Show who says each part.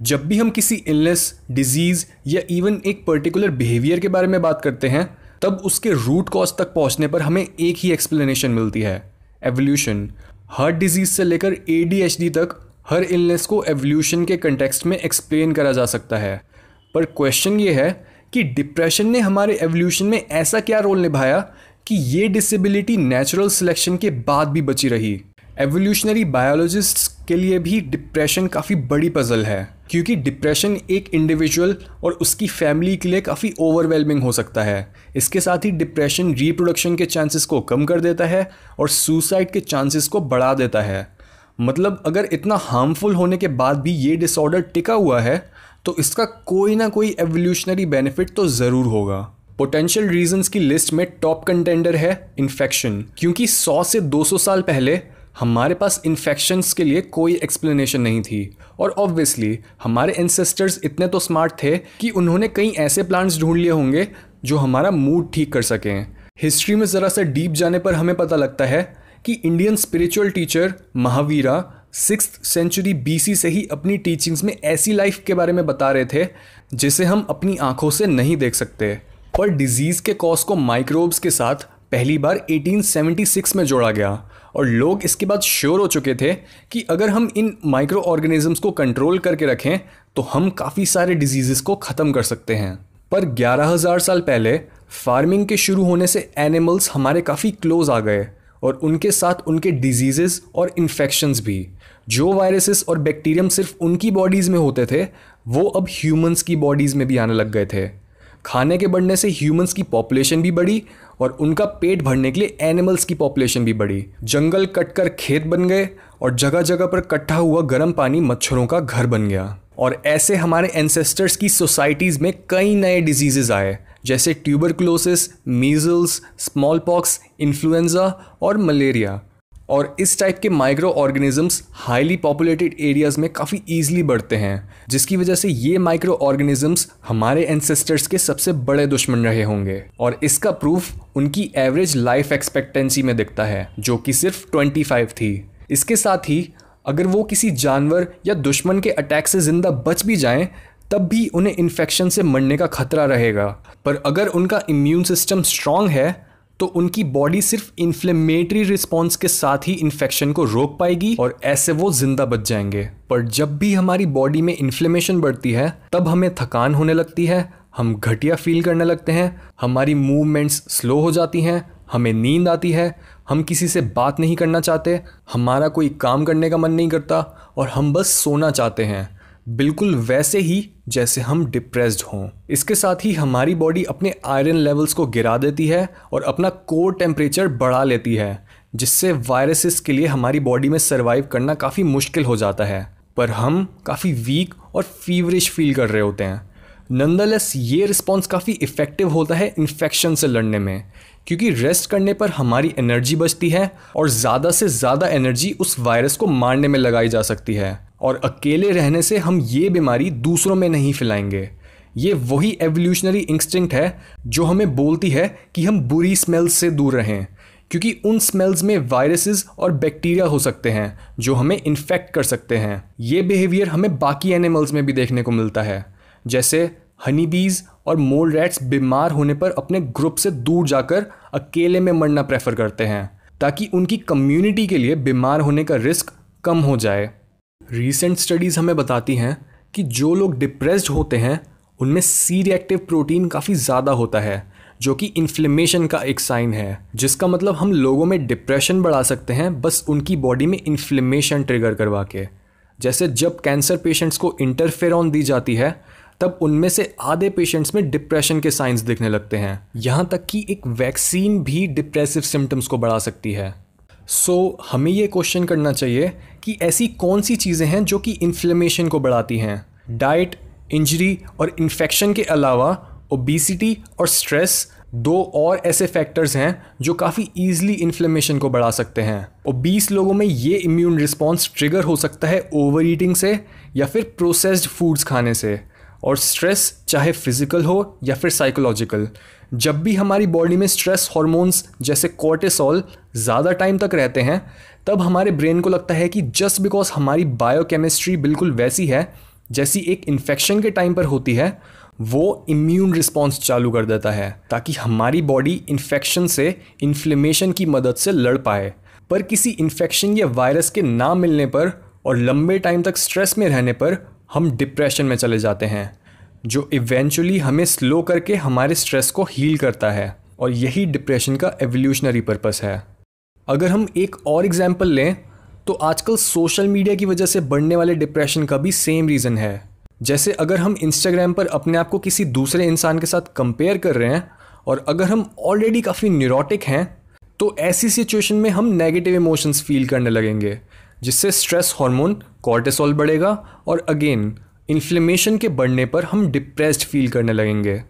Speaker 1: जब भी हम किसी इलनेस डिज़ीज़ या इवन एक पर्टिकुलर बिहेवियर के बारे में बात करते हैं, तब उसके रूट कॉज तक पहुँचने पर हमें एक ही एक्सप्लेनेशन मिलती है एवोल्यूशन हार्ट डिज़ीज़ से लेकर एडीएचडी तक हर इलनेस को एवोल्यूशन के कंटेक्स्ट में एक्सप्लेन करा जा सकता है। पर क्वेश्चन ये है कि डिप्रेशन ने हमारे एवोल्यूशन में ऐसा क्या रोल निभाया कि ये डिसेबिलिटी नेचुरल सिलेक्शन के बाद भी बची रही। एवोल्यूशनरी बायोलॉजिस्ट्स के लिए भी डिप्रेशन काफ़ी बड़ी पजल है, क्योंकि डिप्रेशन एक इंडिविजुअल और उसकी फैमिली के लिए काफ़ी ओवरवेलमिंग हो सकता है। इसके साथ ही डिप्रेशन रिप्रोडक्शन के चांसेस को कम कर देता है और सुसाइड के चांसेस को बढ़ा देता है। मतलब अगर इतना हार्मफुल होने के बाद भी ये डिसऑर्डर टिका हुआ है तो इसका कोई ना कोई एवोल्यूशनरी बेनिफिट तो ज़रूर होगा। पोटेंशियल रीजंस की लिस्ट में टॉप कंटेंडर है इन्फेक्शन क्योंकि 100 से 200 साल पहले हमारे पास इन्फेक्शंस के लिए कोई एक्सप्लेनेशन नहीं थी। और ऑब्वियसली हमारे एंसेस्टर्स इतने तो स्मार्ट थे कि उन्होंने कई ऐसे प्लांट्स ढूंढ लिए होंगे जो हमारा मूड ठीक कर सकें। हिस्ट्री में ज़रा सा डीप जाने पर हमें पता लगता है कि Indian spiritual teacher Mahavira six century BC से ही अपनी टीचिंग्स में ऐसी लाइफ के बारे में बता रहे थे, जिसे हम अपनी आँखों से नहीं देख सकते। पर डिज़ीज़ के कॉज को माइक्रोब्स के साथ पहली बार 1876 में जोड़ा गया। और लोग इसके बाद श्योर हो चुके थे कि अगर हम इन माइक्रो ऑर्गेनिजम्स को कंट्रोल करके रखें तो हम काफ़ी सारे डिज़ीज़ को ख़त्म कर सकते हैं। पर 11,000 साल पहले फ़ार्मिंग के शुरू होने से एनिमल्स हमारे काफ़ी क्लोज आ गए और उनके साथ उनके डिज़ीज़ और इन्फेक्शंस भी। जो वायरसेस और बैक्टीरियम सिर्फ़ उनकी बॉडीज़ में होते थे वो अब ह्यूमंस की बॉडीज़ में भी आने लग गए थे। खाने के बढ़ने से ह्यूमंस की पॉपुलेशन भी बढ़ी और उनका पेट भरने के लिए एनिमल्स की पॉपुलेशन भी बढ़ी। जंगल कटकर खेत बन गए और जगह जगह पर इकट्ठा हुआ गर्म पानी मच्छरों का घर बन गया। और ऐसे हमारे एंसेस्टर्स की सोसाइटीज़ में कई नए डिजीजेज आए, जैसे tuberculosis measles small pox influenza और मलेरिया और इस टाइप के micro organisms highly populated areas में काफ़ी ईजिली बढ़ते हैं, जिसकी वजह से ये माइक्रो ऑर्गेनिजम्स हमारे एंसेस्टर्स के सबसे बड़े दुश्मन रहे होंगे। और इसका प्रूफ उनकी एवरेज लाइफ एक्सपेक्टेंसी में दिखता है, जो कि सिर्फ़ 25 थी। इसके साथ ही, अगर वो किसी जानवर या दुश्मन के अटैक से ज़िंदा बच भी जाएँ, तब भी उन्हें इन्फेक्शन से मरने का खतरा रहेगा। पर अगर उनका इम्यून सिस्टम स्ट्रांग है तो उनकी बॉडी सिर्फ़ इन्फ्लेमेटरी रिस्पॉन्स के साथ ही इन्फेक्शन को रोक पाएगी और ऐसे वो ज़िंदा बच जाएँगे। पर जब भी हमारी बॉडी में इन्फ्लेमेशन बढ़ती है, तब हमें थकान होने लगती है, हम घटिया फील करने लगते हैं, हमारी मूवमेंट्स स्लो हो जाती हैं, हमें नींद आती है, हम किसी से बात नहीं करना चाहते, हमारा कोई काम करने का मन नहीं करता, और हम बस सोना चाहते हैं। बिल्कुल वैसे ही जैसे हम डिप्रेस्ड हों। इसके साथ ही हमारी बॉडी अपने आयरन लेवल्स को गिरा देती है और अपना कोर टेम्परेचर बढ़ा लेती है, जिससे वायरसेस के लिए हमारी बॉडी में सर्वाइव करना काफ़ी मुश्किल हो जाता है। पर हम काफ़ी वीक और फीवरिश फील कर रहे होते हैं। नंदलेस ये रिस्पॉन्स काफ़ी इफ़ेक्टिव होता है इन्फेक्शन से लड़ने में, क्योंकि रेस्ट करने पर हमारी एनर्जी बचती है और ज़्यादा से ज़्यादा एनर्जी उस वायरस को मारने में लगाई जा सकती है। और अकेले रहने से हम ये बीमारी दूसरों में नहीं फैलाएँगे। ये वही एवोल्यूशनरी इंस्टिंक्ट है जो हमें बोलती है कि हम बुरी स्मेल्स से दूर रहें, क्योंकि उन स्मेल्स में वायरसेस और बैक्टीरिया हो सकते हैं जो हमें इन्फेक्ट कर सकते हैं। ये बिहेवियर हमें बाकी एनिमल्स में भी देखने को मिलता है। जैसे हनी बीज और मोल रैट्स बीमार होने पर अपने ग्रुप से दूर जाकर अकेले में मरना प्रेफर करते हैं, ताकि उनकी कम्युनिटी के लिए बीमार होने का रिस्क कम हो जाए। रीसेंट स्टडीज़ हमें बताती हैं कि जो लोग डिप्रेस्ड होते हैं, उनमें सी रिएक्टिव प्रोटीन काफ़ी ज़्यादा होता है, जो कि इन्फ्लेमेशन का एक साइन है, जिसका मतलब हम लोगों में डिप्रेशन बढ़ा सकते हैं, बस उनकी बॉडी में इन्फ्लेमेशन ट्रिगर करवा के। जैसे जब कैंसर पेशेंट्स को इंटरफेरॉन दी जाती है तब उनमें से आधे पेशेंट्स में डिप्रेशन के साइंस दिखने लगते हैं। यहाँ तक कि एक वैक्सीन भी डिप्रेसिव सिम्टम्स को बढ़ा सकती है। सो so, हमें ये क्वेश्चन करना चाहिए कि ऐसी कौन सी चीज़ें हैं जो कि इन्फ्लेमेशन को बढ़ाती हैं? डाइट इंजरी और इन्फेक्शन के अलावा ओबिसिटी और स्ट्रेस दो और ऐसे फैक्टर्स हैं जो काफ़ी ईजिली इन्फ्लेमेशन को बढ़ा सकते हैं। और ओबीस लोगों में ये इम्यून रिस्पॉन्स ट्रिगर हो सकता है ओवर ईटिंग से या फिर प्रोसेस्ड फूड्स खाने से। और स्ट्रेस चाहे फ़िज़िकल हो या फिर साइकोलॉजिकल जब भी हमारी बॉडी में स्ट्रेस हॉर्मोन्स जैसे कोर्टिसोल ज़्यादा टाइम तक रहते हैं, तब हमारे ब्रेन को लगता है कि जस्ट बिकॉज़ हमारी बायोकेमिस्ट्री बिल्कुल वैसी है, जैसी एक इन्फेक्शन के टाइम पर होती है, वो इम्यून रिस्पॉन्स चालू कर देता है, ताकि हमारी बॉडी इन्फेक्शन से इन्फ्लेमेशन की मदद से लड़ पाए। पर किसी इन्फेक्शन या वायरस के ना मिलने पर और लंबे टाइम तक स्ट्रेस में रहने पर हम डिप्रेशन में चले जाते हैं, जो इवेंचुअली हमें स्लो करके हमारे स्ट्रेस को हील करता है और यही डिप्रेशन का एवोल्यूशनरी पर्पस है। अगर हम एक और एग्ज़ाम्पल लें तो आजकल सोशल मीडिया की वजह से बढ़ने वाले डिप्रेशन का भी सेम रीज़न है। जैसे अगर हम इंस्टाग्राम पर अपने आप को किसी दूसरे इंसान के साथ कंपेयर कर रहे हैं और अगर हम ऑलरेडी काफ़ी न्यूरोटिक हैं तो ऐसी सिचुएशन में हम नेगेटिव इमोशंस फील करने लगेंगे। जिससे स्ट्रेस हार्मोन कॉर्टिसोल बढ़ेगा और अगेन इन्फ्लेमेशन के बढ़ने पर हम डिप्रेस्ड फील करने लगेंगे।